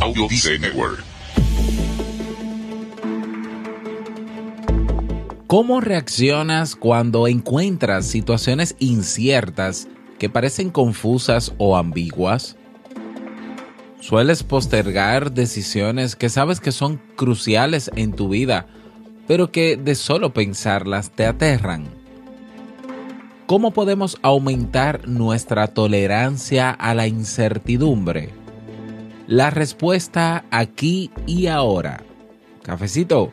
Audio Network. ¿Cómo reaccionas cuando encuentras situaciones inciertas que parecen confusas o ambiguas? ¿Sueles postergar decisiones que sabes que son cruciales en tu vida, pero que de solo pensarlas te aterran? ¿Cómo podemos aumentar nuestra tolerancia a la incertidumbre? La respuesta aquí y ahora. Cafecito.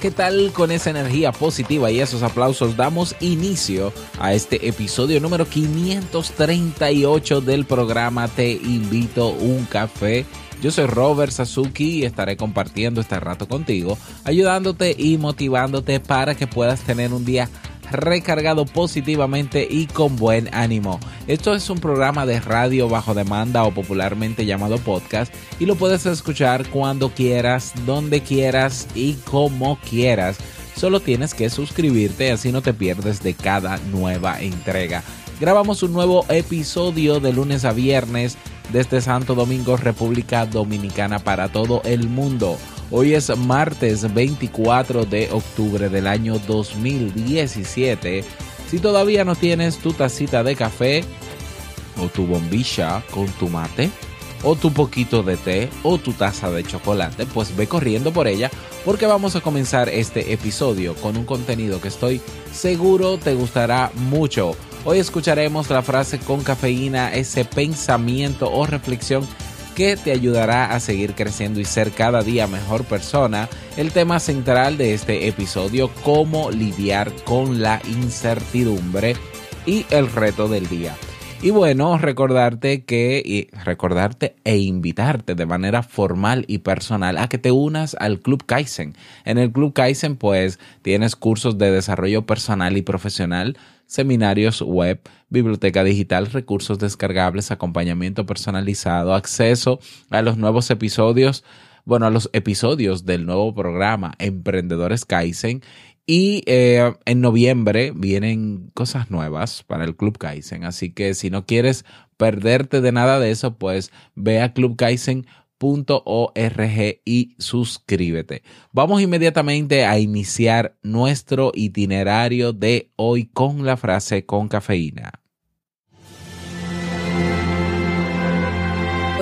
¿Qué tal? Con esa energía positiva y esos aplausos damos inicio a este episodio número 538 del programa Te invito un café. Yo soy Robert Sasuki y estaré compartiendo este rato contigo, ayudándote y motivándote para que puedas tener un día recargado positivamente y con buen ánimo. Esto es un programa de radio bajo demanda o popularmente llamado podcast y lo puedes escuchar cuando quieras, donde quieras y como quieras. Solo tienes que suscribirte así no te pierdes de cada nueva entrega. Grabamos un nuevo episodio de lunes a viernes desde Santo Domingo, República Dominicana para todo el mundo. Hoy es martes 24 de octubre del año 2017. Si todavía no tienes tu tacita de café o tu bombilla con tu mate o tu poquito de té o tu taza de chocolate, pues ve corriendo por ella porque vamos a comenzar este episodio con un contenido que estoy seguro te gustará mucho. Hoy escucharemos la frase con cafeína, ese pensamiento o reflexión que te ayudará a seguir creciendo y ser cada día mejor persona. El tema central de este episodio, cómo lidiar con la incertidumbre y el reto del día. Y bueno, recordarte que, y recordarte e invitarte de manera formal y personal a que te unas al Club Kaizen. En el Club Kaizen, pues, tienes cursos de desarrollo personal y profesional seminarios web, biblioteca digital, recursos descargables, acompañamiento personalizado, acceso a los nuevos episodios, bueno, a los episodios del nuevo programa Emprendedores Kaizen. Y eh, en noviembre vienen cosas nuevas para el Club Kaizen. Así que si no quieres perderte de nada de eso, pues ve a Club Kaizen .org y suscríbete. Vamos inmediatamente a iniciar nuestro itinerario de hoy con la frase con cafeína.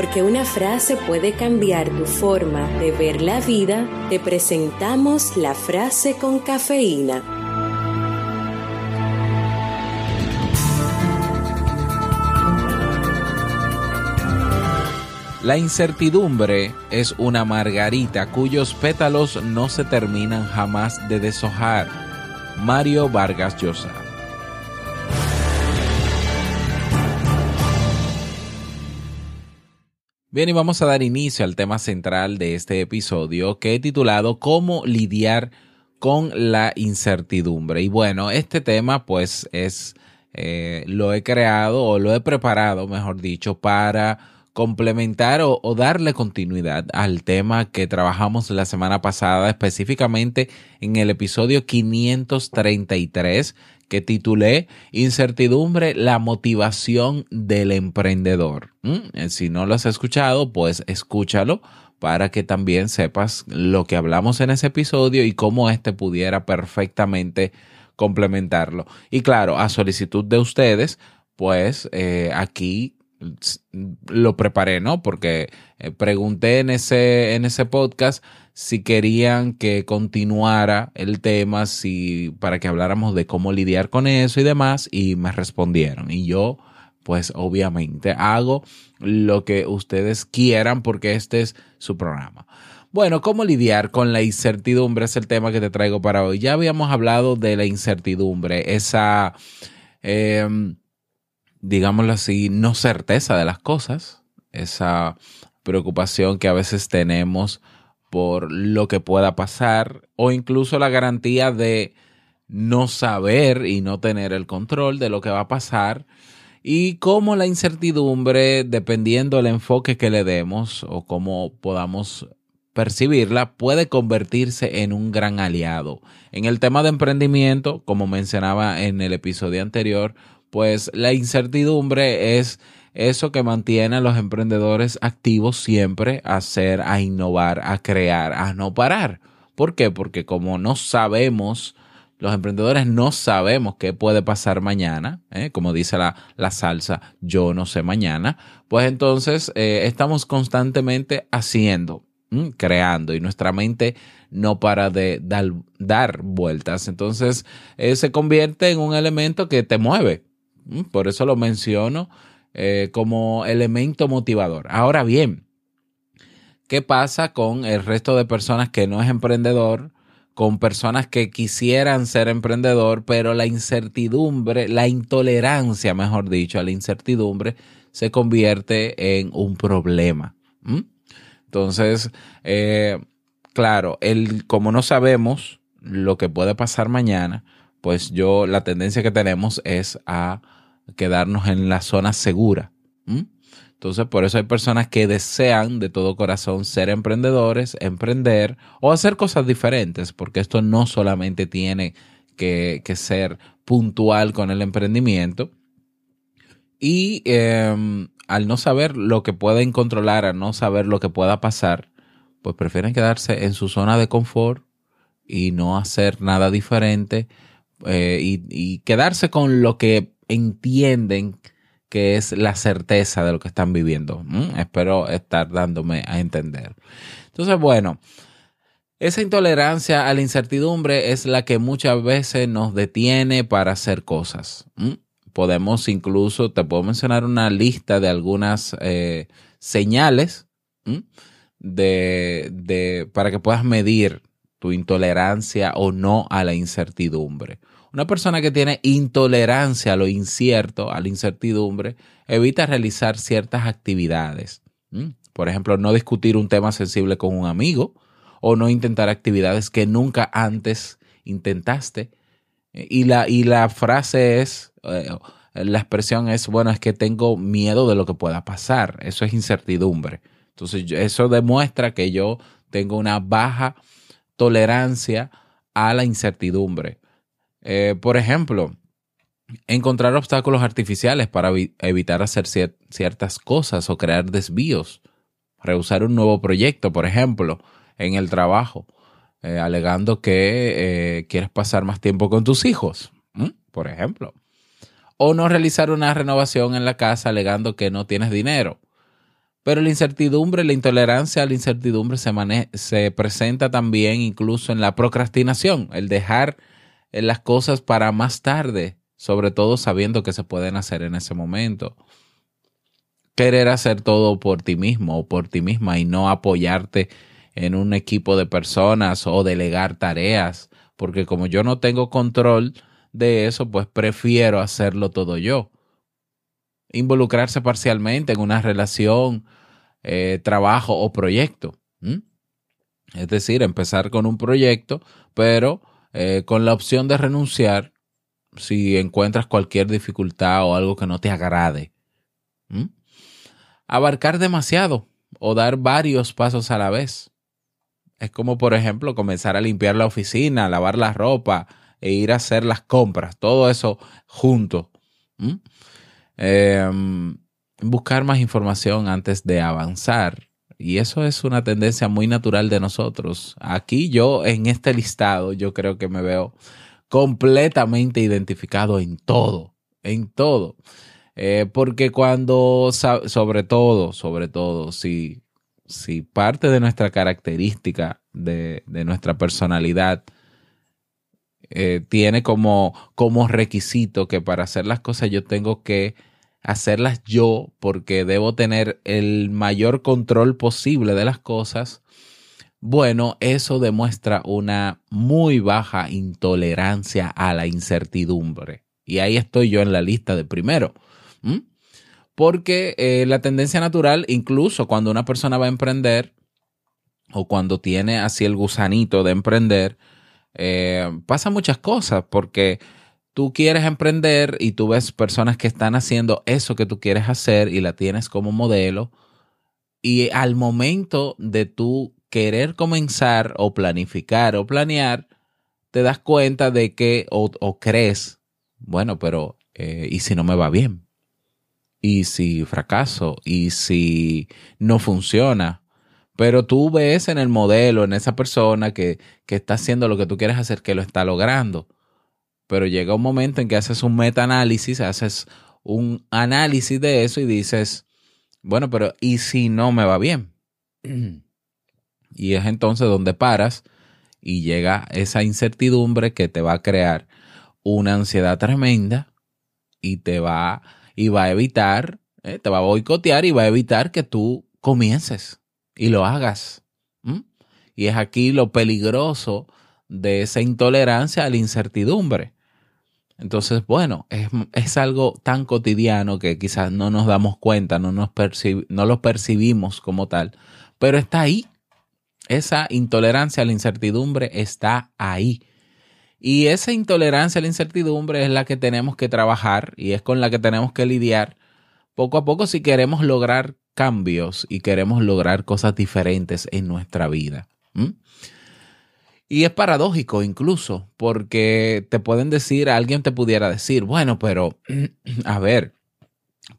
Porque una frase puede cambiar tu forma de ver la vida, te presentamos la frase con cafeína. La incertidumbre es una margarita cuyos pétalos no se terminan jamás de deshojar. Mario Vargas Llosa. Bien, y vamos a dar inicio al tema central de este episodio que he titulado Cómo lidiar con la incertidumbre. Y bueno, este tema pues es, eh, lo he creado o lo he preparado, mejor dicho, para complementar o, darle continuidad al tema que trabajamos la semana pasada, específicamente en el episodio 533 que titulé Incertidumbre, la motivación del emprendedor. ¿Mm? Si no lo has escuchado, pues escúchalo para que también sepas lo que hablamos en ese episodio y cómo éste pudiera perfectamente complementarlo. Y claro, a solicitud de ustedes, pues eh, aquí lo preparé, ¿no? Porque eh, pregunté en ese, en ese podcast si querían que continuara el tema, si, para que habláramos de cómo lidiar con eso y demás, y me respondieron. Y yo, pues obviamente, hago lo que ustedes quieran porque este es su programa. Bueno, ¿cómo lidiar con la incertidumbre? Es el tema que te traigo para hoy. Ya habíamos hablado de la incertidumbre, esa, em, digámoslo así, no certeza de las cosas, esa preocupación que a veces tenemos por lo que pueda pasar o incluso la garantía de no saber y no tener el control de lo que va a pasar y cómo la incertidumbre, dependiendo del enfoque que le demos o cómo podamos percibirla, puede convertirse en un gran aliado. En el tema de emprendimiento, como mencionaba en el episodio anterior, pues la incertidumbre es eso que mantiene a los emprendedores activos siempre a hacer, a innovar, a crear, a no parar. ¿Por qué? Porque como no sabemos, los emprendedores no sabemos qué puede pasar mañana, ¿eh? como dice la, la, salsa, yo no sé mañana, pues entonces eh, estamos constantemente haciendo creando y nuestra mente no para de dar, vueltas. Entonces eh, se convierte en un elemento que te mueve. Por eso lo menciono eh, como elemento motivador. Ahora bien, ¿qué pasa con el resto de personas que no es emprendedor? con personas que quisieran ser emprendedor, pero la incertidumbre, la intolerancia, mejor dicho, a la incertidumbre se convierte en un problema. Entonces, eh, claro, el, como no sabemos lo que puede pasar mañana, pues yo la tendencia que tenemos es a quedarnos en la zona segura. Entonces, por eso hay personas que desean de todo corazón ser emprendedores, emprender o hacer cosas diferentes, porque esto no solamente tiene que, ser puntual con el emprendimiento. Y em, al no saber lo que pueden controlar, al no saber lo que pueda pasar, pues prefieren quedarse en su zona de confort y no hacer nada diferente eh, y, quedarse con lo que entienden que es la certeza de lo que están viviendo. ¿Mm? Espero estar dándome a entender. Entonces, bueno, esa intolerancia a la incertidumbre es la que muchas veces nos detiene para hacer cosas. ¿Mm? podemos incluso, te puedo mencionar una lista de algunas eh, señales de, de, para que puedas medir tu intolerancia o no a la incertidumbre. Una persona que tiene intolerancia a lo incierto, a la incertidumbre, evita realizar ciertas actividades. Por ejemplo, no discutir un tema sensible con un amigo o no intentar actividades que nunca antes intentaste. Y la, y la frase es, eh, la expresión es, bueno, es que tengo miedo de lo que pueda pasar. Eso es incertidumbre. Entonces, eso demuestra que yo tengo una baja tolerancia a la incertidumbre. Eh, por ejemplo, encontrar obstáculos artificiales para evitar hacer ciertas cosas o crear desvíos. Rehusar un nuevo proyecto, por ejemplo, en el trabajo, eh, alegando que quieres pasar más tiempo con tus hijos, por ejemplo o no realizar una renovación en la casa alegando que no tienes dinero. Pero la incertidumbre, la intolerancia a la incertidumbre se, se presenta también incluso en la procrastinación, el dejar eh, las cosas para más tarde, sobre todo sabiendo que se pueden hacer en ese momento. Querer hacer todo por ti mismo o por ti misma y no apoyarte en un equipo de personas o delegar tareas, porque como yo no tengo control, de eso, pues prefiero hacerlo todo yo. Involucrarse parcialmente en una relación, eh, trabajo o proyecto. Es decir, empezar con un proyecto, pero eh, con la opción de renunciar si encuentras cualquier dificultad o algo que no te agrade. Abarcar demasiado o dar varios pasos a la vez. Es como, por ejemplo, comenzar a limpiar la oficina, lavar la ropa, e ir a hacer las compras, todo eso junto. Em, buscar más información antes de avanzar. Y eso es una tendencia muy natural de nosotros. Aquí yo en este listado yo creo que me veo completamente identificado en todo, en todo. Eh, porque cuando, sobre todo, sobre todo, si, si parte de nuestra característica, de, nuestra personalidad, eh, tiene como, como requisito que para hacer las cosas yo tengo que hacerlas yo porque debo tener el mayor control posible de las cosas, bueno, eso demuestra una muy baja intolerancia a la incertidumbre. Y ahí estoy yo en la lista de primero. Porque eh, la tendencia natural, incluso cuando una persona va a emprender o cuando tiene así el gusanito de emprender, eh, pasa muchas cosas porque tú quieres emprender y tú ves personas que están haciendo eso que tú quieres hacer y la tienes como modelo. Y al momento de tú querer comenzar o planificar o planear, te das cuenta de que o, crees, bueno, pero eh, ¿y si no me va bien? ¿Y si fracaso? ¿Y si no funciona? Pero tú ves en el modelo, en esa persona que, que está haciendo lo que tú quieres hacer, que lo está logrando. Pero llega un momento en que haces un metaanálisis, haces un análisis de eso y dices, bueno, pero ¿y si no me va bien? Y es entonces donde paras y llega esa incertidumbre que te va a crear una ansiedad tremenda y te va, y va a evitar, eh, te va a boicotear y va a evitar que tú comiences y lo hagas. Y es aquí lo peligroso de esa intolerancia a la incertidumbre. Entonces, bueno, es, algo tan cotidiano que quizás no nos damos cuenta, no, nos no lo percibimos como tal, pero está ahí. Esa intolerancia a la incertidumbre está ahí. Y esa intolerancia a la incertidumbre es la que tenemos que trabajar y es con la que tenemos que lidiar poco a poco si queremos lograr cambios y queremos lograr cosas diferentes en nuestra vida. Y es paradójico incluso, porque te pueden decir, alguien te pudiera decir, bueno, pero a ver,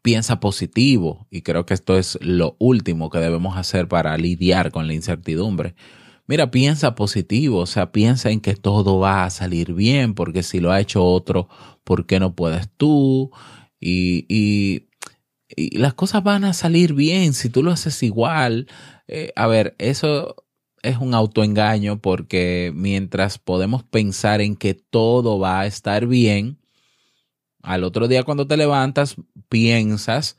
piensa positivo, y creo que esto es lo último que debemos hacer para lidiar con la incertidumbre. Mira, piensa positivo, o sea, piensa en que todo va a salir bien, porque si lo ha hecho otro, ¿por qué no puedes tú? Y, y las cosas van a salir bien si tú lo haces igual. Eh, a ver, eso es un autoengaño porque mientras podemos pensar en que todo va a estar bien, al otro día cuando te levantas piensas,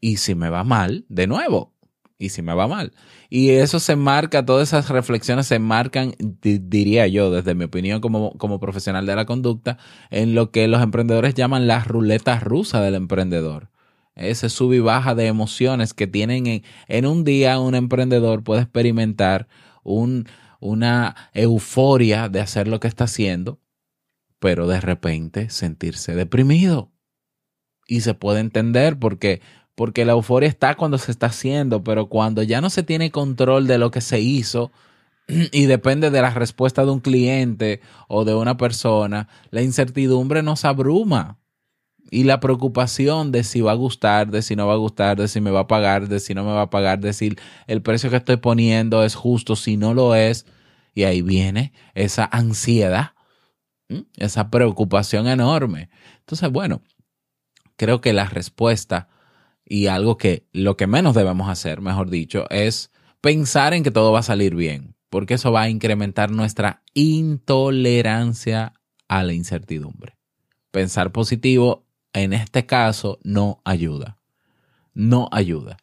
¿y si me va mal? De nuevo, ¿y si me va mal? Y eso se marca, todas esas reflexiones se marcan, diría yo, desde mi opinión como, como profesional de la conducta, en lo que los emprendedores llaman la ruleta rusa del emprendedor ese sub y baja de emociones que tienen en, un día un emprendedor puede experimentar un, una euforia de hacer lo que está haciendo, pero de repente sentirse deprimido. Y se puede entender porque, porque la euforia está cuando se está haciendo, pero cuando ya no se tiene control de lo que se hizo, y depende de la respuesta de un cliente o de una persona, la incertidumbre nos abruma y la preocupación de si va a gustar, de si no va a gustar, de si me va a pagar, de si no me va a pagar, de si el precio que estoy poniendo es justo, si no lo es. Y ahí viene esa ansiedad, esa preocupación enorme. Entonces, bueno, creo que la respuesta y algo que lo que menos debemos hacer, mejor dicho, es pensar en que todo va a salir bien, porque eso va a incrementar nuestra intolerancia a la incertidumbre. Pensar positivo en este caso no ayuda. No ayuda.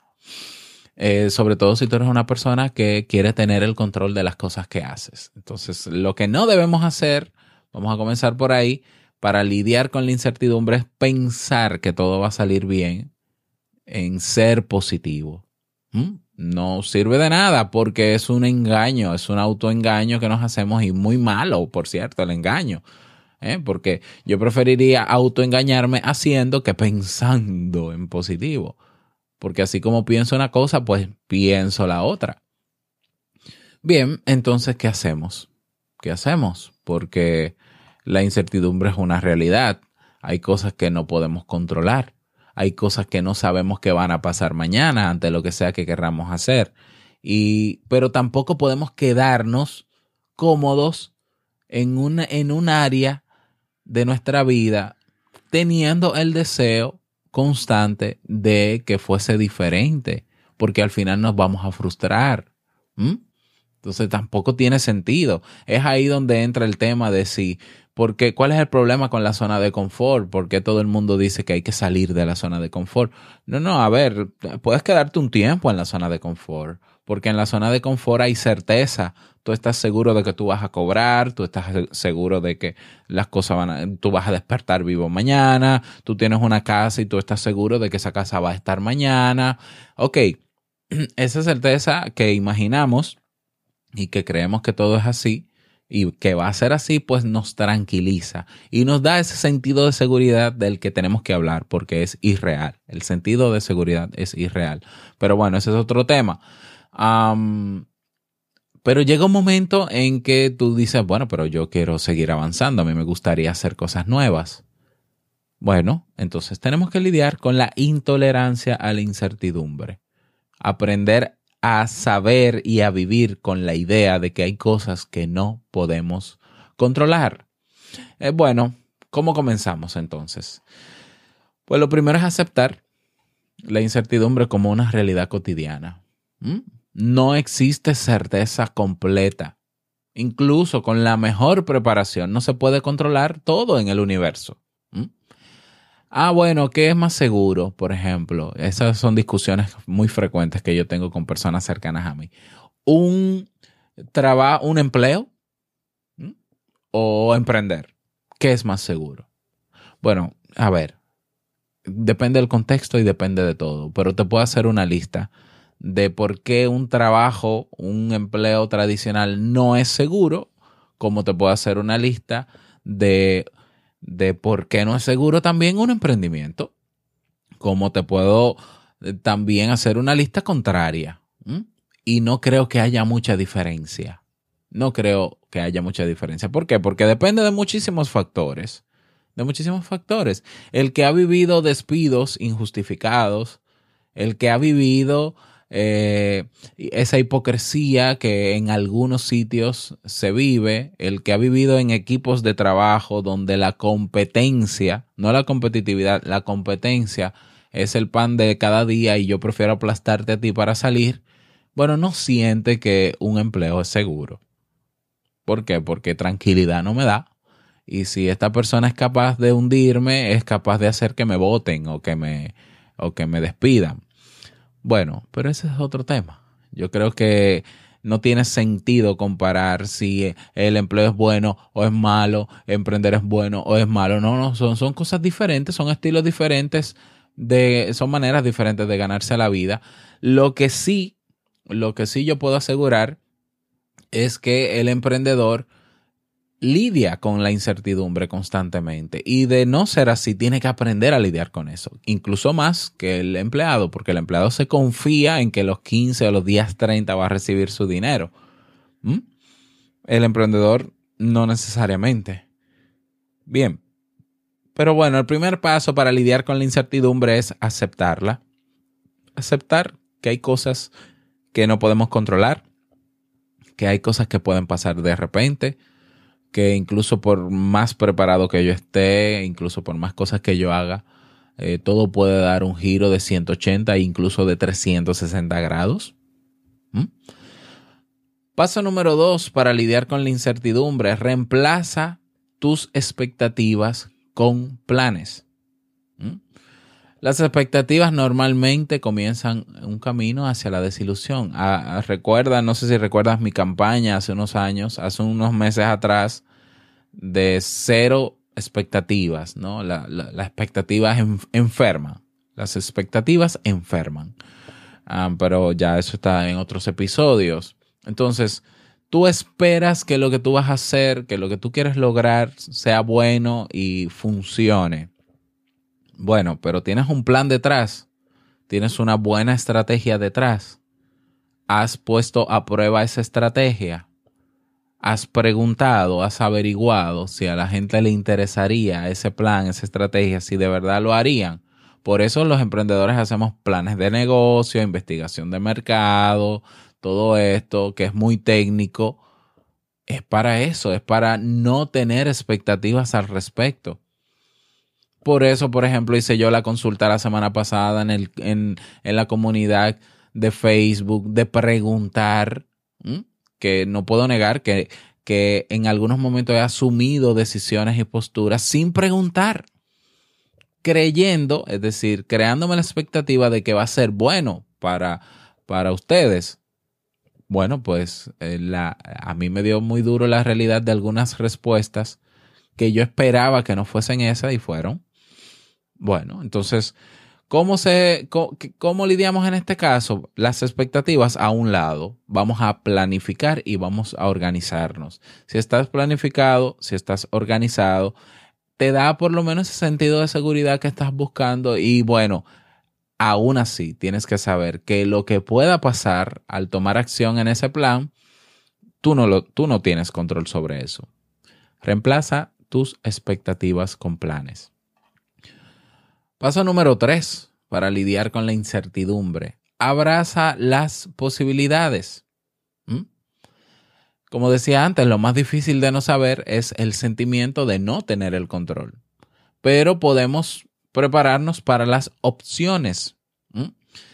Eh, sobre todo si tú eres una persona que quiere tener el control de las cosas que haces. Entonces, lo que no debemos hacer, vamos a comenzar por ahí, para lidiar con la incertidumbre es pensar que todo va a salir bien, en ser positivo. ¿Mm? No sirve de nada porque es un engaño, es un autoengaño que nos hacemos y muy malo, por cierto, el engaño. ¿Eh? porque yo preferiría autoengañarme haciendo que pensando en positivo, porque así como pienso una cosa, pues pienso la otra. Bien, entonces, ¿qué hacemos? ¿Qué hacemos? Porque la incertidumbre es una realidad. Hay cosas que no podemos controlar. Hay cosas que no sabemos que van a pasar mañana ante lo que sea que querramos hacer. Y, pero tampoco podemos quedarnos cómodos en, una, en un área de nuestra vida teniendo el deseo constante de que fuese diferente, porque al final nos vamos a frustrar. Entonces tampoco tiene sentido. Es ahí donde entra el tema de si, porque, ¿cuál es el problema con la zona de confort? ¿Por qué todo el mundo dice que hay que salir de la zona de confort? No, no, a ver, puedes quedarte un tiempo en la zona de confort, porque en la zona de confort hay certeza. Tú estás seguro de que tú vas a cobrar, tú estás seguro de que las cosas van a, tú vas a despertar vivo mañana, tú tienes una casa y tú estás seguro de que esa casa va a estar mañana. Ok, esa certeza que imaginamos y que creemos que todo es así y que va a ser así, pues nos tranquiliza y nos da ese sentido de seguridad del que tenemos que hablar porque es irreal. El sentido de seguridad es irreal. Pero bueno, ese es otro tema. Pero llega un momento en que tú dices, bueno, pero yo quiero seguir avanzando, a mí me gustaría hacer cosas nuevas. Bueno, entonces tenemos que lidiar con la intolerancia a la incertidumbre. Aprender a saber y a vivir con la idea de que hay cosas que no podemos controlar. Eh, bueno, ¿cómo comenzamos entonces? Pues lo primero es aceptar la incertidumbre como una realidad cotidiana. ¿Mm? No existe certeza completa. Incluso con la mejor preparación no se puede controlar todo en el universo. Ah, bueno, ¿qué es más seguro? Por ejemplo, esas son discusiones muy frecuentes que yo tengo con personas cercanas a mí. Un trabajo, un empleo o emprender. ¿Qué es más seguro? Bueno, a ver, depende del contexto y depende de todo, pero te puedo hacer una lista de por qué un trabajo, un empleo tradicional no es seguro, como te puedo hacer una lista de de por qué no es seguro también un emprendimiento. Como te puedo eh, también hacer una lista contraria. Y no creo que haya mucha diferencia. No creo que haya mucha diferencia. ¿Por qué? Porque depende de muchísimos factores. De muchísimos factores. El que ha vivido despidos injustificados, el que ha vivido eh, esa hipocresía que en algunos sitios se vive, el que ha vivido en equipos de trabajo donde la competencia, no la competitividad, la competencia es el pan de cada día y yo prefiero aplastarte a ti para salir, bueno, no siente que un empleo es seguro. ¿Por qué? Porque tranquilidad no me da. Y si esta persona es capaz de hundirme, es capaz de hacer que me voten o que me, o que me despidan. Bueno, pero ese es otro tema. Yo creo que no tiene sentido comparar si el empleo es bueno o es malo, emprender es bueno o es malo. No, no, son, son cosas diferentes, son estilos diferentes, de, son maneras diferentes de ganarse la vida. Lo que sí, lo que sí yo puedo asegurar es que el emprendedor lidia con la incertidumbre constantemente y de no ser así tiene que aprender a lidiar con eso, incluso más que el empleado, porque el empleado se confía en que los 15 o los días 30 va a recibir su dinero. ¿Mm? El emprendedor no necesariamente. Bien, pero bueno, el primer paso para lidiar con la incertidumbre es aceptarla. Aceptar que hay cosas que no podemos controlar, que hay cosas que pueden pasar de repente, que incluso por más preparado que yo esté, incluso por más cosas que yo haga, eh, todo puede dar un giro de 180 e incluso de 360 grados. ¿Mm? Paso número dos para lidiar con la incertidumbre, reemplaza tus expectativas con planes. ¿Mm? Las expectativas normalmente comienzan un camino hacia la desilusión. Ah, recuerda, no sé si recuerdas mi campaña hace unos años, hace unos meses atrás, de cero expectativas, ¿no? La, expectativa enferma. Las expectativas enferman. Ah, pero ya eso está en otros episodios. Entonces, tú esperas que lo que tú vas a hacer, que lo que tú quieres lograr sea bueno y funcione. Bueno, pero tienes un plan detrás, tienes una buena estrategia detrás. Has puesto a prueba esa estrategia. Has preguntado, has averiguado si a la gente le interesaría ese plan, esa estrategia, si de verdad lo harían. Por eso los emprendedores hacemos planes de negocio, investigación de mercado, todo esto que es muy técnico. Es para eso, es para no tener expectativas al respecto Por eso, por ejemplo, hice yo la consulta la semana pasada en, el, en, en la comunidad de Facebook de preguntar, que no puedo negar que, que en algunos momentos he asumido decisiones y posturas sin preguntar, creyendo, es decir, creándome la expectativa de que va a ser bueno para, para ustedes. Bueno, pues eh, la, a mí me dio muy duro la realidad de algunas respuestas que yo esperaba que no fuesen esas y fueron. Bueno, entonces ¿Cómo, se, cómo, lidiamos en este caso? Las expectativas a un lado. Vamos a planificar y vamos a organizarnos. Si estás planificado, si estás organizado, te da por lo menos ese sentido de seguridad que estás buscando y bueno, aún así tienes que saber que lo que pueda pasar al tomar acción en ese plan, tú no, lo, tú no tienes control sobre eso. Reemplaza tus expectativas con planes. Paso número tres para lidiar con la incertidumbre. Abraza las posibilidades. ¿Mm? Como decía antes, lo más difícil de no saber es el sentimiento de no tener el control. Pero podemos prepararnos para las opciones. ¿Mm?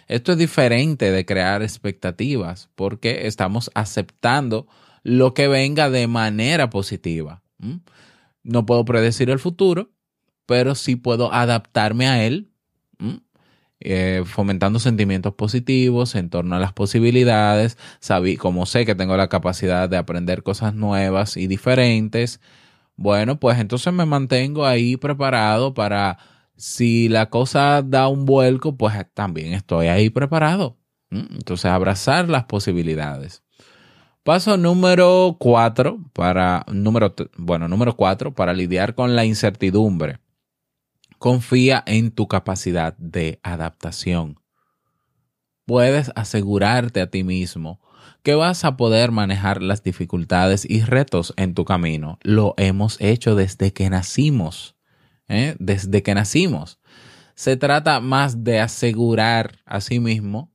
Esto es diferente de crear expectativas porque estamos aceptando lo que venga de manera positiva. ¿Mm? No puedo predecir el futuro, pero sí puedo adaptarme a él, eh, fomentando sentimientos positivos en torno a las posibilidades. Sabí, como sé que tengo la capacidad de aprender cosas nuevas y diferentes, bueno, pues entonces me mantengo ahí preparado para si la cosa da un vuelco, pues también estoy ahí preparado. Entonces, abrazar las posibilidades. Paso número cuatro para número bueno, número cuatro para lidiar con la incertidumbre. Confía en tu capacidad de adaptación. Puedes asegurarte a ti mismo que vas a poder manejar las dificultades y retos en tu camino. Lo hemos hecho desde que nacimos. ¿eh? Desde que nacimos. Se trata más de asegurar a sí mismo,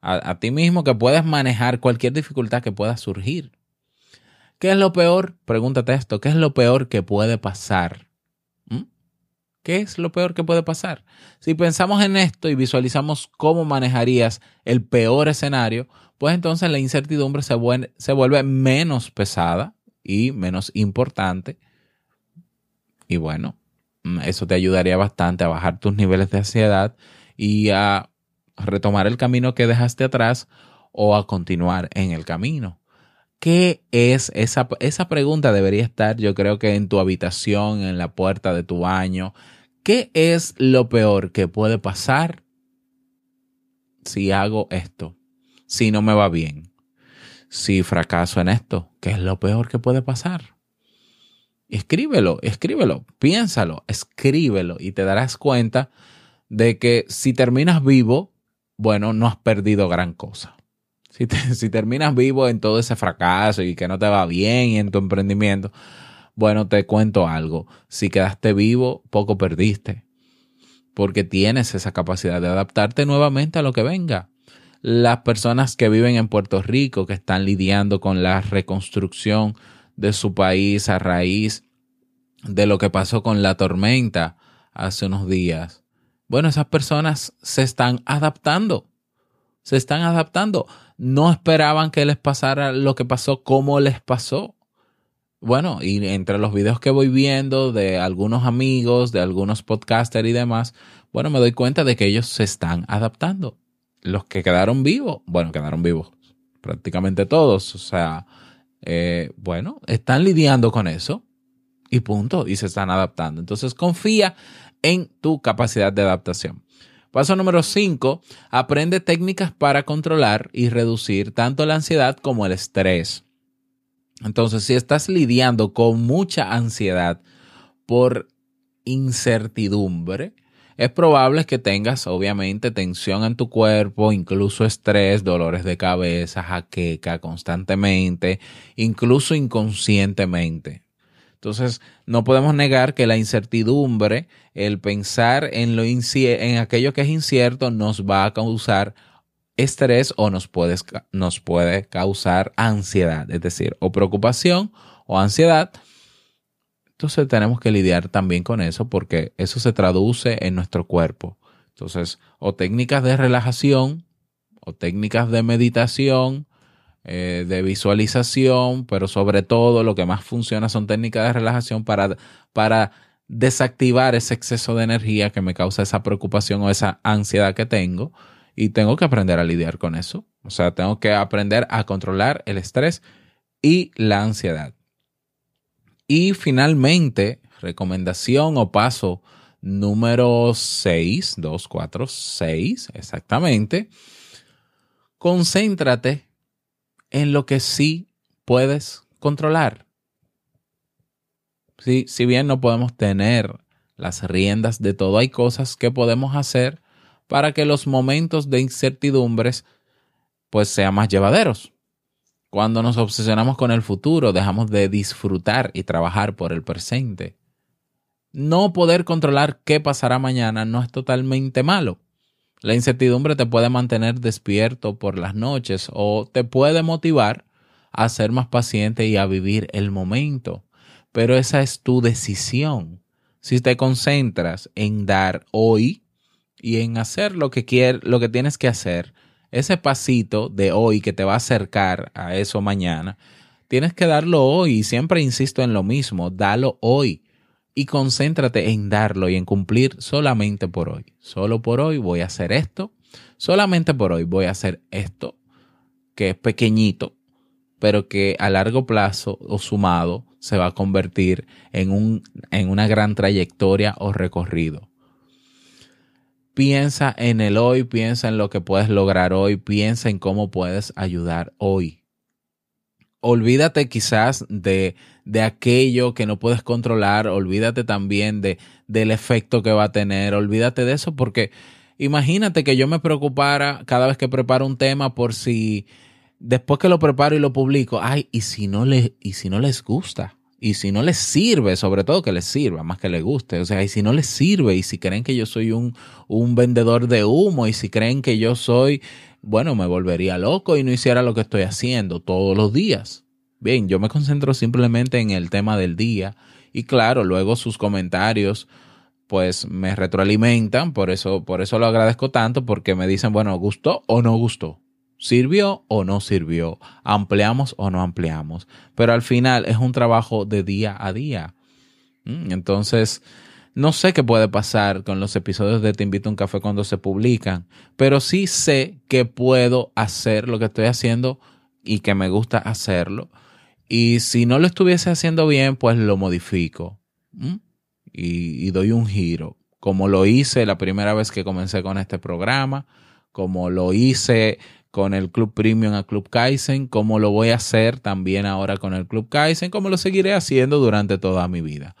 a, a ti mismo, que puedes manejar cualquier dificultad que pueda surgir. ¿Qué es lo peor? Pregúntate esto. ¿Qué es lo peor que puede pasar? ¿Qué es lo peor que puede pasar? Si pensamos en esto y visualizamos cómo manejarías el peor escenario, pues entonces la incertidumbre se vuelve, se vuelve menos pesada y menos importante. Y bueno, mm, eso te ayudaría bastante a bajar tus niveles de ansiedad y a retomar el camino que dejaste atrás o a continuar en el camino. ¿Qué es esa, esa pregunta? Debería estar, yo creo que en tu habitación, en la puerta de tu baño, ¿Qué es lo peor que puede pasar si hago esto? Si no me va bien. Si fracaso en esto, ¿qué es lo peor que puede pasar? Escríbelo, escríbelo, piénsalo, escríbelo y te darás cuenta de que si terminas vivo, bueno, no has perdido gran cosa. Si, terminas vivo en todo ese fracaso y que no te va bien en tu emprendimiento, bueno, te cuento algo. Si quedaste vivo, poco perdiste. Porque tienes esa capacidad de adaptarte nuevamente a lo que venga. Las personas que viven en Puerto Rico, que están lidiando con la reconstrucción de su país a raíz de lo que pasó con la tormenta hace unos días. Bueno, esas personas se están adaptando. Se están adaptando. No esperaban que les pasara lo que pasó como les pasó. Bueno, y entre los videos que voy viendo de algunos amigos, de algunos podcasters y demás, bueno, me doy cuenta de que ellos se están adaptando. Los que quedaron vivos, bueno, quedaron vivos prácticamente todos, o sea, eh, bueno, están lidiando con eso y punto, y se están adaptando. Entonces confía en tu capacidad de adaptación. Paso número 5, aprende técnicas para controlar y reducir tanto la ansiedad como el estrés. Entonces, si estás lidiando con mucha ansiedad por incertidumbre, es probable que tengas obviamente tensión en tu cuerpo, incluso estrés, dolores de cabeza, jaqueca constantemente, incluso inconscientemente. Entonces, no podemos negar que la incertidumbre, el pensar en, lo en aquello que es incierto, nos va a causar estrés o nos puede, nos puede causar ansiedad, es decir, o preocupación o ansiedad. Entonces tenemos que lidiar también con eso porque eso se traduce en nuestro cuerpo. Entonces, o técnicas de relajación, o técnicas de meditación, eh, de visualización, pero sobre todo lo que más funciona son técnicas de relajación para, para desactivar ese exceso de energía que me causa esa preocupación o esa ansiedad que tengo. Y tengo que aprender a lidiar con eso. O sea, tengo que aprender a controlar el estrés y la ansiedad. Y finalmente, recomendación o paso número 6, 2, 4, 6, exactamente. Concéntrate en lo que sí puedes controlar. Sí, si bien no podemos tener las riendas de todo, hay cosas que podemos hacer para que los momentos de incertidumbres pues sean más llevaderos. Cuando nos obsesionamos con el futuro, dejamos de disfrutar y trabajar por el presente. No poder controlar qué pasará mañana no es totalmente malo. La incertidumbre te puede mantener despierto por las noches o te puede motivar a ser más paciente y a vivir el momento. Pero esa es tu decisión. Si te concentras en dar hoy y en hacer lo que quieres, lo que tienes que hacer, ese pasito de hoy que te va a acercar a eso mañana, tienes que darlo hoy. Y siempre insisto en lo mismo, dalo hoy y concéntrate en darlo y en cumplir solamente por hoy. Solo por hoy voy a hacer esto. Solamente por hoy voy a hacer esto, que es pequeñito, pero que a largo plazo o sumado se va a convertir en, un, en una gran trayectoria o recorrido. Piensa en el hoy, piensa en lo que puedes lograr hoy, piensa en cómo puedes ayudar hoy olvídate quizás de, de, aquello que no puedes controlar, olvídate también de, del efecto que va a tener, olvídate de eso porque imagínate que yo me preocupara cada vez que preparo un tema por si después que lo preparo y lo publico, ay, y si no les, y si no les gusta. Y si no les sirve, sobre todo que les sirva, más que les guste. O sea, y si no les sirve, y si creen que yo soy un, un vendedor de humo, y si creen que yo soy bueno, me volvería loco y no hiciera lo que estoy haciendo todos los días. Bien, yo me concentro simplemente en el tema del día y claro, luego sus comentarios pues me retroalimentan, por eso, por eso lo agradezco tanto, porque me dicen, bueno, ¿gustó o no gustó? ¿Sirvió o no sirvió? ¿Ampliamos o no ampliamos? Pero al final es un trabajo de día a día. Mm, entonces, no sé qué puede pasar con los episodios de Te invito a un café cuando se publican, pero sí sé que puedo hacer lo que estoy haciendo y que me gusta hacerlo. Y si no lo estuviese haciendo bien, pues lo modifico y, doy un giro, como lo hice la primera vez que comencé con este programa, como lo hice con el Club Premium a Club Kaizen, como lo voy a hacer también ahora con el Club Kaizen, como lo seguiré haciendo durante toda mi vida.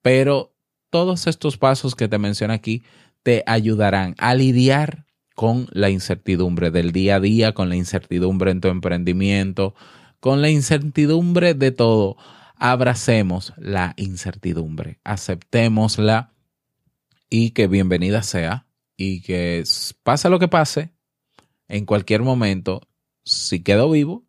Pero todos estos pasos que te menciono aquí te ayudarán a lidiar con la incertidumbre del día a día, con la incertidumbre en tu emprendimiento, con la incertidumbre de todo. Abracemos la incertidumbre, aceptémosla y que bienvenida sea y que pase lo que pase, en cualquier momento, si quedo vivo,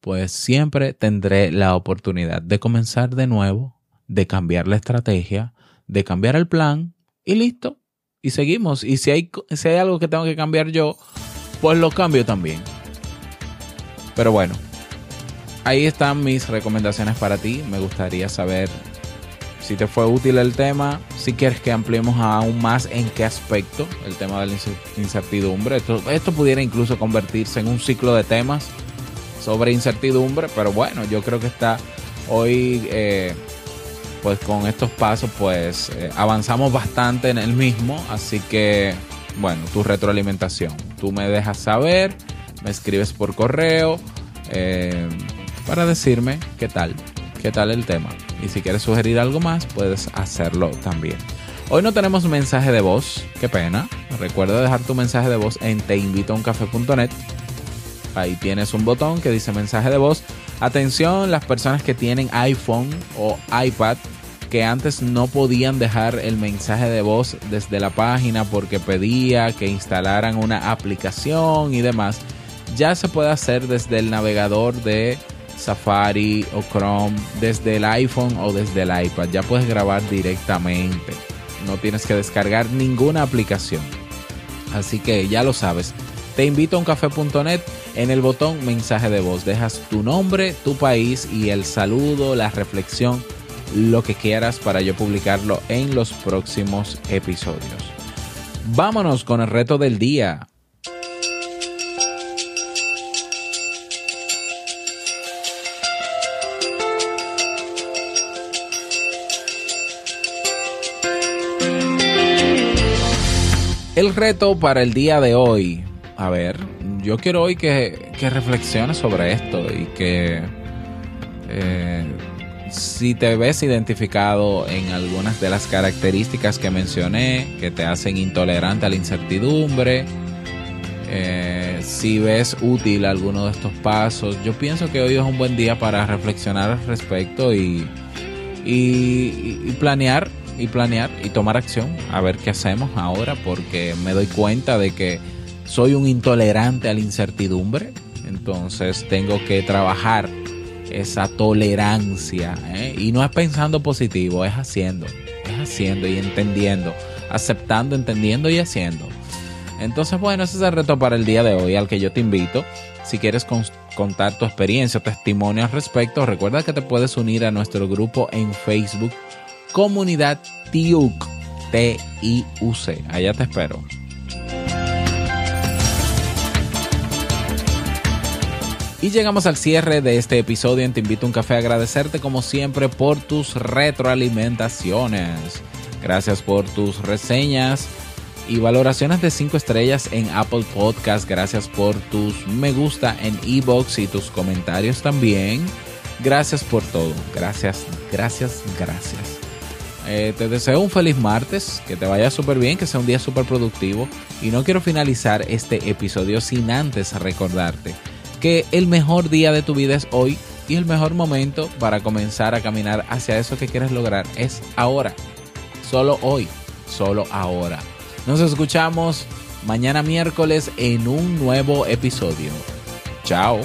pues siempre tendré la oportunidad de comenzar de nuevo, de cambiar la estrategia, de cambiar el plan y listo. Y seguimos. Y si hay, si hay algo que tengo que cambiar yo, pues lo cambio también. Pero bueno, ahí están mis recomendaciones para ti. Me gustaría saber si te fue útil el tema, si quieres que ampliemos aún más en qué aspecto el tema de la incertidumbre. Esto, esto pudiera incluso convertirse en un ciclo de temas sobre incertidumbre, pero bueno, yo creo que está hoy eh, pues con estos pasos pues eh, avanzamos bastante en el mismo, así que bueno, tu retroalimentación. Tú me dejas saber, me escribes por correo eh, para decirme qué tal, qué tal el tema. Y si quieres sugerir algo más, puedes hacerlo también. Hoy no tenemos mensaje de voz, qué pena. Recuerda dejar tu mensaje de voz en teinvitouncafe.net. Ahí tienes un botón que dice mensaje de voz. Atención, las personas que tienen iPhone o iPad que antes no podían dejar el mensaje de voz desde la página porque pedía que instalaran una aplicación y demás, ya se puede hacer desde el navegador de Safari o Chrome desde el iPhone o desde el iPad. Ya puedes grabar directamente. No tienes que descargar ninguna aplicación. Así que ya lo sabes. Te invito a uncafé.net. En el botón mensaje de voz dejas tu nombre, tu país y el saludo, la reflexión, lo que quieras para yo publicarlo en los próximos episodios. Vámonos con el reto del día. Reto para el día de hoy. A ver, yo quiero hoy que, que reflexiones sobre esto y que eh, si te ves identificado en algunas de las características que mencioné, que te hacen intolerante a la incertidumbre, eh, si ves útil alguno de estos pasos, yo pienso que hoy es un buen día para reflexionar al respecto y, y planear y planear y tomar acción a ver qué hacemos ahora porque me doy cuenta de que soy un intolerante a la incertidumbre. Entonces tengo que trabajar esa tolerancia ¿eh? y no es pensando positivo es haciendo es haciendo y entendiendo aceptando entendiendo y haciendo. Entonces bueno ese es el reto para el día de hoy al que yo te invito. Si quieres contar tu experiencia testimonio al respecto recuerda que te puedes unir a nuestro grupo en Facebook comunidad TIUC, T-I-U-C. Allá te espero. Y llegamos al cierre de este episodio en Te Invito a un Café a agradecerte como siempre por tus retroalimentaciones. Gracias por tus reseñas y valoraciones de 5 estrellas en Apple Podcast. Gracias por tus me gusta en Ebox y tus comentarios también. Gracias por todo. Gracias, gracias, gracias. Eh, te deseo un feliz martes, que te vaya súper bien, que sea un día súper productivo. Y no quiero finalizar este episodio sin antes recordarte que el mejor día de tu vida es hoy y el mejor momento para comenzar a caminar hacia eso que quieres lograr es ahora. Solo hoy, solo ahora. Nos escuchamos mañana miércoles en un nuevo episodio. Chao.